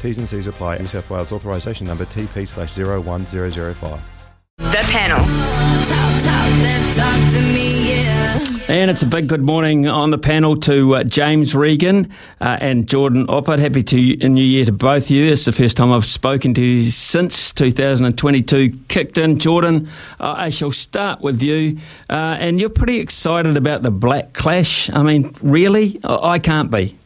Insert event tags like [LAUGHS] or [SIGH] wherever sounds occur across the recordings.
T's and C's apply. New South Wales authorisation number TP slash 01005. The panel. And it's a big good morning on the panel to uh, James Regan uh, and Jordan Oppert. Happy to New Year to both of you. It's the first time I've spoken to you since 2022 kicked in. Jordan, uh, I shall start with you. Uh, and you're pretty excited about the Black Clash. I mean, really? I, I can't be.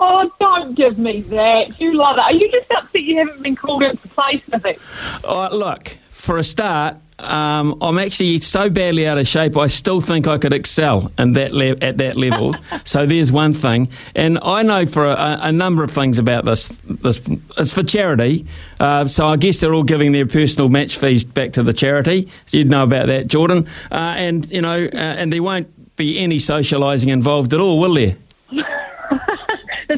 Oh, don't give me that. You love it. Are you just upset you haven't been called into play for it? Uh, look, for a start, um, I'm actually so badly out of shape. I still think I could excel in that le- at that level. [LAUGHS] so there's one thing, and I know for a, a number of things about this. This it's for charity, uh, so I guess they're all giving their personal match fees back to the charity. You'd know about that, Jordan. Uh, and you know, uh, and there won't be any socialising involved at all, will there?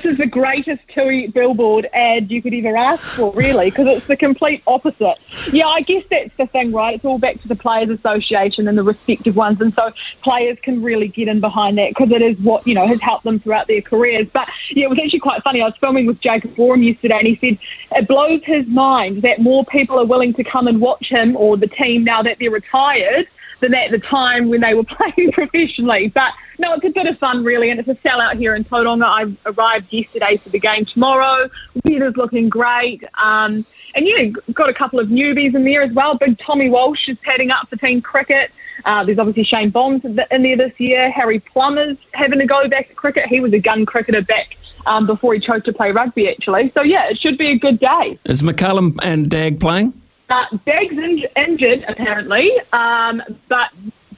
This is the greatest TUI billboard ad you could ever ask for, really, because it's the complete opposite. Yeah, I guess that's the thing, right? It's all back to the Players Association and the respective ones, and so players can really get in behind that because it is what, you know, has helped them throughout their careers. But yeah, it was actually quite funny. I was filming with Jacob Oram yesterday, and he said it blows his mind that more people are willing to come and watch him or the team now that they're retired than at the time when they were [LAUGHS] playing professionally. But no, it's a bit of fun, really, and it's a sellout here in Tauranga. I arrived yesterday for the game tomorrow. Weather's looking great. Um, and yeah, got a couple of newbies in there as well. Big Tommy Walsh is padding up for team cricket. Uh, there's obviously Shane Bond's in there this year. Harry Plummer's having a go back to cricket. He was a gun cricketer back um, before he chose to play rugby, actually. So yeah, it should be a good day. Is McCullum and Dag playing? Uh, Dag's in- injured apparently, um, but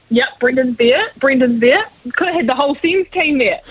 yep, Brendan's there. Brendan's there. Could have had the whole Sims team there.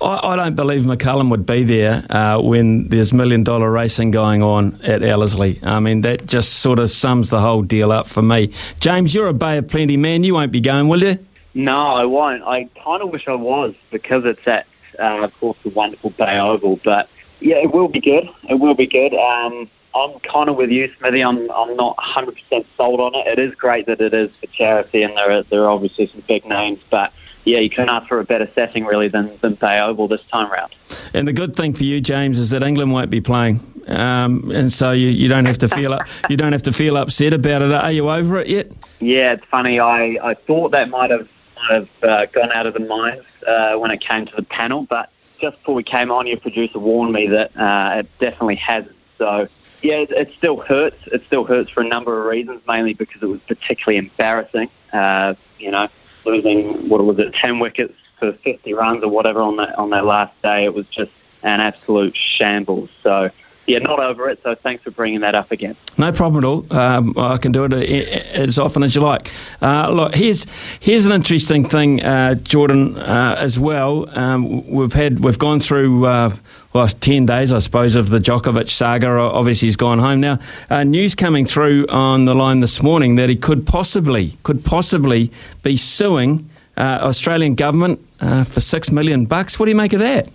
I, I don't believe McCullum would be there uh, when there's million dollar racing going on at Ellerslie. I mean, that just sort of sums the whole deal up for me. James, you're a Bay of Plenty man. You won't be going, will you? No, I won't. I kind of wish I was because it's at, uh, of course, the wonderful Bay Oval. But yeah, it will be good. It will be good. Um, I'm kind of with you, Smithy. I'm I'm not 100% sold on it. It is great that it is for charity, and there are there are obviously some big names, but yeah, you couldn't ask for a better setting really than than Bay Oval this time round. And the good thing for you, James, is that England won't be playing, um, and so you, you don't have to feel up, [LAUGHS] you don't have to feel upset about it. Are you over it yet? Yeah, it's funny. I, I thought that might have might have uh, gone out of the minds uh, when it came to the panel, but just before we came on, your producer warned me that uh, it definitely hasn't. So yeah, it, still hurts. It still hurts for a number of reasons, mainly because it was particularly embarrassing. Uh, you know, losing what was it, ten wickets for 50 runs or whatever on that on that last day. It was just an absolute shambles. So yeah, not over it. So thanks for bringing that up again. No problem at all. Um, I can do it as often as you like. Uh, look, here's here's an interesting thing, uh, Jordan, uh, as well. Um, we've had we've gone through uh, well ten days, I suppose, of the Djokovic saga. Obviously, he's gone home now. Uh, news coming through on the line this morning that he could possibly could possibly be suing uh, Australian government for six million bucks. What do you make of that?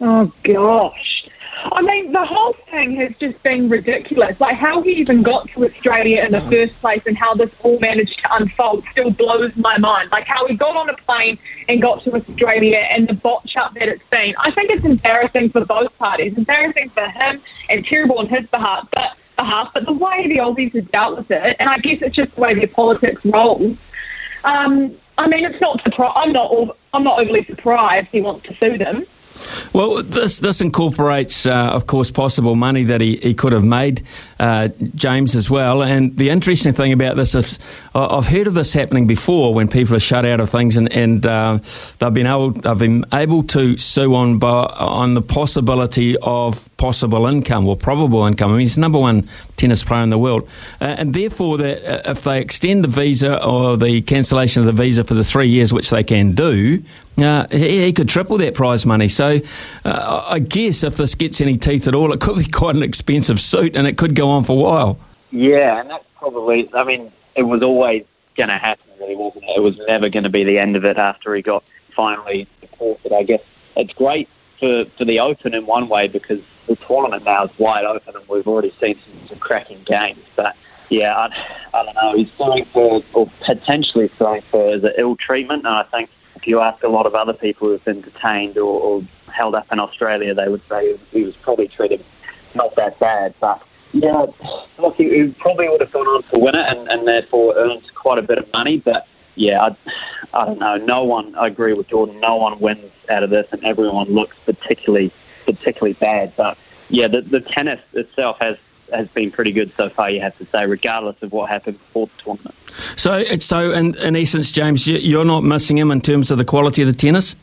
Oh gosh. I mean, the whole thing has just been ridiculous. Like, how he even got to Australia in the first place and how this all managed to unfold still blows my mind. Like, how he got on a plane and got to Australia and the botch up that it's been. I think it's embarrassing for both parties. Embarrassing for him and terrible on his behalf. But behalf, but the way the Aussies have dealt with it, and I guess it's just the way their politics rolls. Um, I mean, it's not surpri- I'm not. I'm not overly surprised he wants to sue them. Well, this this incorporates, uh, of course, possible money that he, he could have made, uh, James, as well. And the interesting thing about this is, I've heard of this happening before when people are shut out of things, and, and uh, they've been able they've been able to sue on on the possibility of possible income or probable income. I mean, he's the number one tennis player in the world, uh, and therefore, that uh, if they extend the visa or the cancellation of the visa for the three years, which they can do, uh, he, he, could triple that prize money. So uh, I guess if this gets any teeth at all, it could be [LAUGHS] quite an expensive suit and it could go on for a while. Yeah, and that's probably, I mean, it was always going to happen, really, wasn't it? It was never going to be the end of it after he got finally deported. I guess it's great for, for the Open in one way because the tournament now is wide open and we've already seen some, some cracking games. But yeah, I, I don't know. He's suing for, or potentially suing for, an ill treatment, and I think if you ask a lot of other people who've been detained or, or held up in Australia, they would say he was probably treated not that bad. But yeah, look, he, he probably would have gone on to win it and, and therefore earned quite a bit of money. But yeah, I, I don't know. No one, I agree with Jordan. No one wins out of this, and everyone looks particularly particularly bad. But yeah, the, the tennis itself has has been pretty good so far. You have to say, regardless of what happened before the tournament. So, so in, in essence, James, you're not missing him in terms of the quality of the tennis.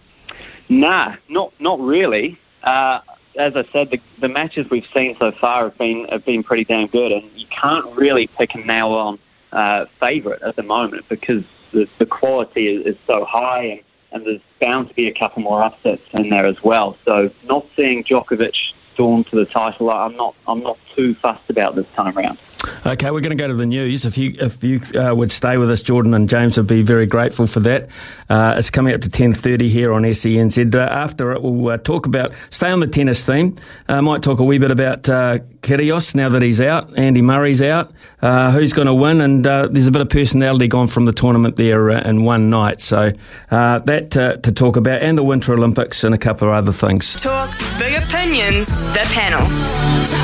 Nah, not not really. Uh, as I said, the, the matches we've seen so far have been have been pretty damn good, and you can't really pick a nail on uh, favourite at the moment because the, the quality is, is so high, and, and there's bound to be a couple more upsets in there as well. So, not seeing Djokovic storm to the title, I'm not I'm not too fussed about this time around. Okay, we're going to go to the news. If you if you uh, would stay with us, Jordan and James would be very grateful for that. Uh, it's coming up to ten thirty here on SENZ. Uh, after it, we'll uh, talk about stay on the tennis theme. Uh, might talk a wee bit about uh, Kyrgios now that he's out. Andy Murray's out. Uh, who's going to win? And there's a bit of personality gone from the tournament there in one night. So that to talk about, and the Winter Olympics and a couple of other things. Talk big opinions. The panel.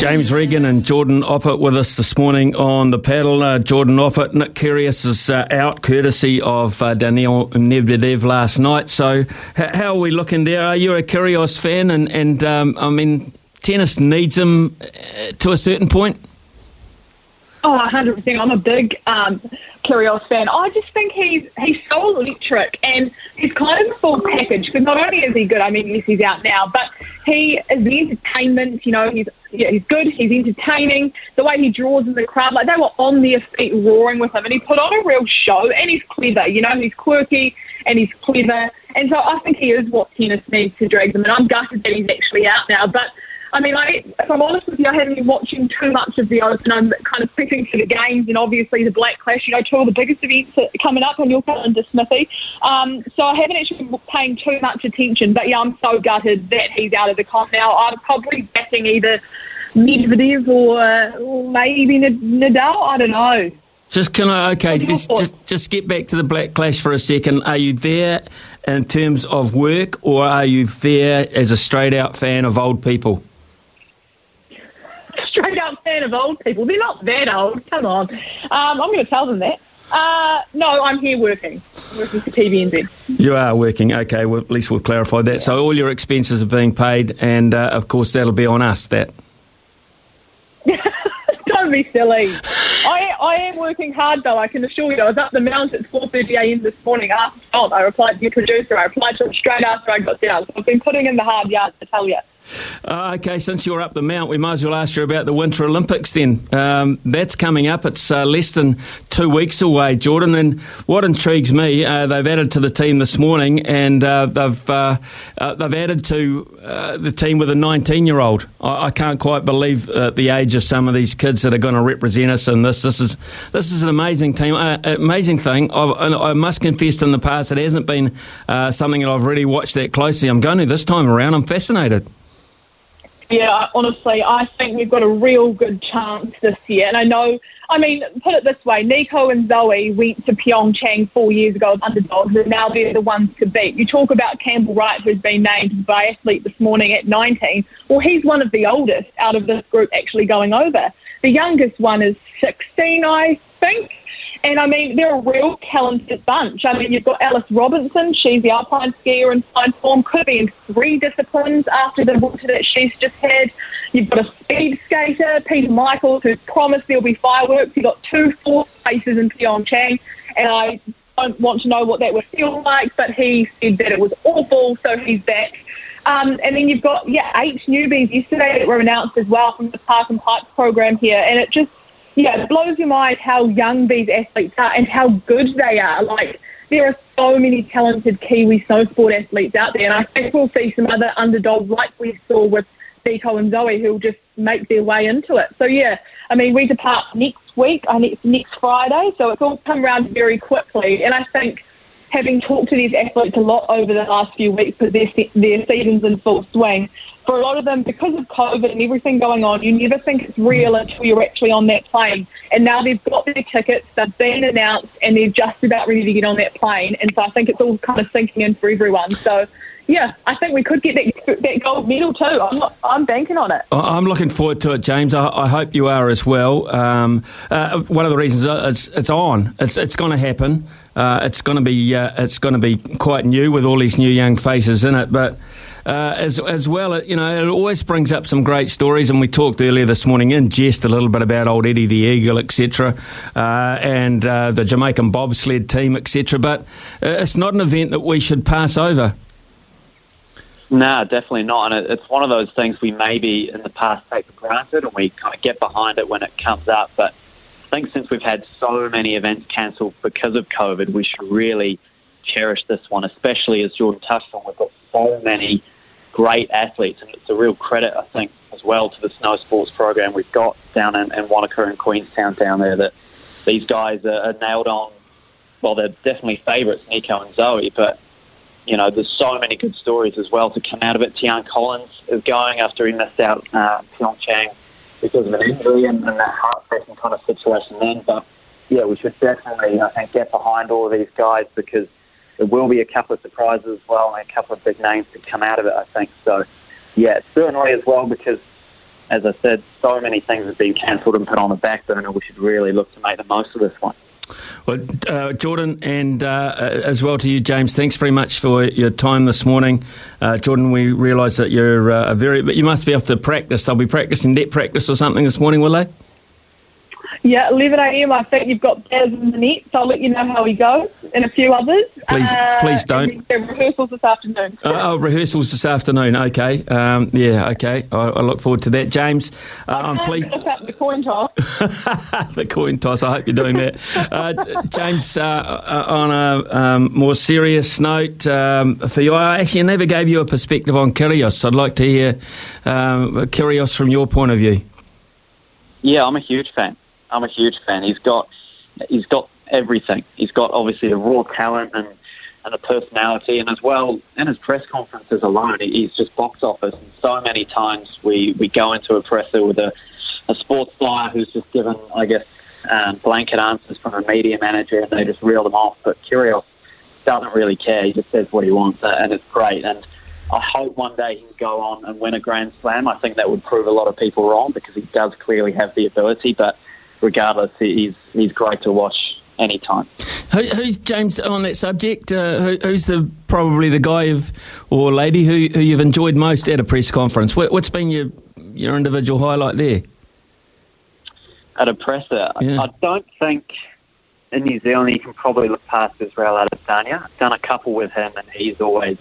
James Regan and Jordan Offit with us this morning on the paddle. Uh, Jordan Offit, Nick Kyrgios is uh, out courtesy of uh, Daniil Medvedev last night. So, h- how are we looking there? Are you a Kyrgios fan? And, and um, I mean, tennis needs him uh, to a certain point. Oh, 100%. I'm a big um, Kyrgios fan. I just think he's he's so electric and he's kind of the full package because not only is he good, I mean, yes, he's out now, but he is the entertainment. You know, he's yeah, he's good. He's entertaining. The way he draws in the crowd, like they were on their feet roaring with him, and he put on a real show. And he's clever. You know, he's quirky and he's clever. And so I think he is what tennis needs to drag them. And I'm gutted that he's actually out now, but I mean, I, if I'm honest with you, I haven't been watching too much of the Open. I'm kind of prepping for the games and obviously the Black Clash, you know, two of the biggest events coming up, and you're coming to Smithy. Um, so I haven't actually been paying too much attention. But yeah, I'm so gutted that he's out of the comp now. I'm probably backing either Medvedev or, or maybe Nadal. I don't know. Just can I okay just, just just get back to the Black Clash for a second. Are you there in terms of work, or are you there as a straight out fan of old people? Straight up fan of old people. They're not that old. Come on. Um, I'm going to tell them that. Uh, no, I'm here working, working for TVNZ. You are working. Okay, well, at least we'll clarify that. So all your expenses are being paid, and uh, of course that'll be on us. That. [LAUGHS] Be silly. I, I am working hard though. I can assure you. I was up the mount at 4:30 a.m. this morning. After I replied to your producer. I replied to him straight after I got down. So I've been putting in the hard yards. I tell you. Uh, okay, since you're up the mount, we might as well ask you about the Winter Olympics then. Um, that's coming up. It's uh, less than two weeks away, Jordan. And what intrigues me, uh, they've added to the team this morning, and uh, they've uh, uh, they've added to the team with a 19 year old. I, I, can't quite believe the age of some of these kids that are going to represent us in this. This is this is an amazing team, uh, amazing thing. I, I, must confess, in the past, it hasn't been uh, something that I've really watched that closely. I'm going to this time around. I'm fascinated. Yeah, honestly, I think we've got a real good chance this year. And I know, I mean, put it this way Nico and Zoi went to Pyeongchang four years ago as underdogs, and now they're the ones to beat. You talk about Campbell Wright, who's been named biathlete this morning at 19. Well, he's one of the oldest out of this group actually going over. The youngest one is 16, I think. And I mean, they're a real talented bunch. I mean, you've got Alice Robinson, she's the alpine skier in fine form, could be in three disciplines after the winter that she's just had. You've got a speed skater, Peter Michaels, who's promised there'll be fireworks. You've got two fourth places in Pyeongchang, and I don't want to know what that would feel like, but he said that it was awful, so he's back. Um, and then you've got, yeah, eight newbies yesterday that were announced as well from the Park and Pipe program here, and it just yeah, it blows your mind how young these athletes are and how good they are. Like, there are so many talented Kiwi snow sport athletes out there, and I think we'll see some other underdogs like we saw with Nico and Zoi who'll just make their way into it. So, yeah, I mean, we depart next week, I think next Friday, so it's all come around very quickly, and I think having talked to these athletes a lot over the last few weeks because their, their season's in full swing, for a lot of them, because of COVID and everything going on, you never think it's real until you're actually on that plane. And now they've got their tickets, they've been announced, and they're just about ready to get on that plane. And so I think it's all kind of sinking in for everyone. So yeah, I think we could get that, that gold medal too. I'm, not, I'm banking on it. I'm looking forward to it, James. I, I hope you are as well. Um, uh, one of the reasons uh, it's, it's on. It's it's going to happen. Uh, it's going to be uh, it's going to be quite new with all these new young faces in it, but. Uh, as as well, you know, it always brings up some great stories, and we talked earlier this morning in jest a little bit about old Eddie the Eagle, etc., uh, and the Jamaican bobsled team, etc. But it's not an event that we should pass over. No, definitely not. And it's one of those things we maybe in the past take for granted and we kind of get behind it when it comes up. But I think since we've had so many events cancelled because of COVID, we should really cherish this one, especially as Jordan touched on. We've got so many great athletes, and it's a real credit, I think, as well to the snow sports program we've got down in, in Wanaka and Queenstown down there that these guys are, are nailed on. Well, they're definitely favourites, Nico and Zoi, but you know, there's so many good stories as well to come out of it. Tiaan Collins is going after he missed out uh, Pyeongchang because of an injury and, and that heart-pressing kind of situation then. But yeah, we should definitely, I think, get behind all of these guys because there will be a couple of surprises as well and a couple of big names to come out of it, I think. So yeah, certainly as well because as I said, so many things have been cancelled and put on the back burner. We should really look to make the most of this one. Well, uh, Jordan, and uh, as well to you, James. Thanks very much for your time this morning, uh, Jordan. We realise that you're uh, a very, but you must be off to practice. They'll be practicing net practice or something this morning, will they? Yeah, 11 a.m. I think you've got Baz in the net, so I'll let you know how he goes and a few others. Please, uh, please don't. rehearsals this afternoon. uh, oh, rehearsals this afternoon. Okay. Um, yeah. Okay. I, I, look forward to that, James. Uh, I'm pleased. the coin toss. [LAUGHS] the coin toss. I hope you're doing that, uh, James. Uh, uh, on a um, more serious note, um, for you, I actually never gave you a perspective on Kyrgios. I'd like to hear um, Kyrgios from your point of view. Yeah, I'm a huge fan. I'm a huge fan. He's got he's got everything. He's got obviously the raw talent and and the personality, and as well in his press conferences alone, he's just box office. And so many times we we go into a presser with a a sports flyer who's just given, I guess, um, blanket answers from a media manager, and they just reel them off. But Kyrgios doesn't really care. He just says what he wants, and it's great. And I hope one day he can go on and win a Grand Slam. I think that would prove a lot of people wrong because he does clearly have the ability, but regardless, he's he's great to watch anytime. Who, who's James on that subject? Uh, who, who's the probably the guy of or lady who, who you've enjoyed most at a press conference? What, has been your your individual highlight there? At a presser, yeah. I don't think in New Zealand you can probably look past Israel Adesanya. I've done a couple with him, and he's always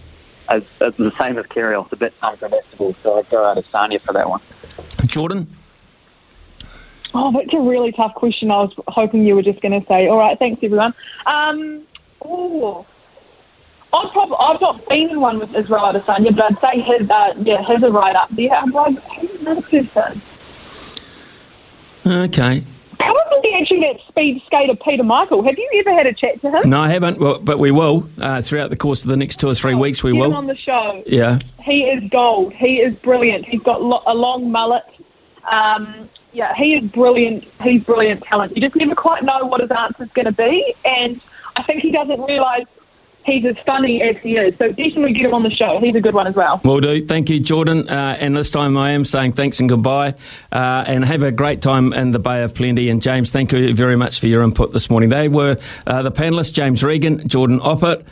as, as the same as Kyrgios, a bit unpredictable. So I'd go Adesanya for that one. Jordan. Oh, that's a really tough question. I was hoping you were just going to say, all right, thanks, everyone. Um, oh, I've, probably, I've not been in one with Israel Adesanya, but I'd say his, uh, yeah, his are right up there. I'm like, who's another person? Okay. Probably actually that speed skater Peter Michael. Have you ever had a chat to him? No, I haven't. Well, but we will uh, throughout the course of the next two or three oh, weeks. We will on the show. Yeah, he is gold. He is brilliant. He's got lo- a long mullet. Um, yeah, he is brilliant. He's brilliant talent. You just never quite know what his answer is going to be, and I think he doesn't realise he's as funny as he is. So definitely get him on the show. He's a good one as well. Will do. Thank you, Jordan. Uh, and this time I am saying thanks and goodbye. Uh, and have a great time in the Bay of Plenty. And James, thank you very much for your input this morning. They were uh, the panelists James Regan, Jordan Oppert.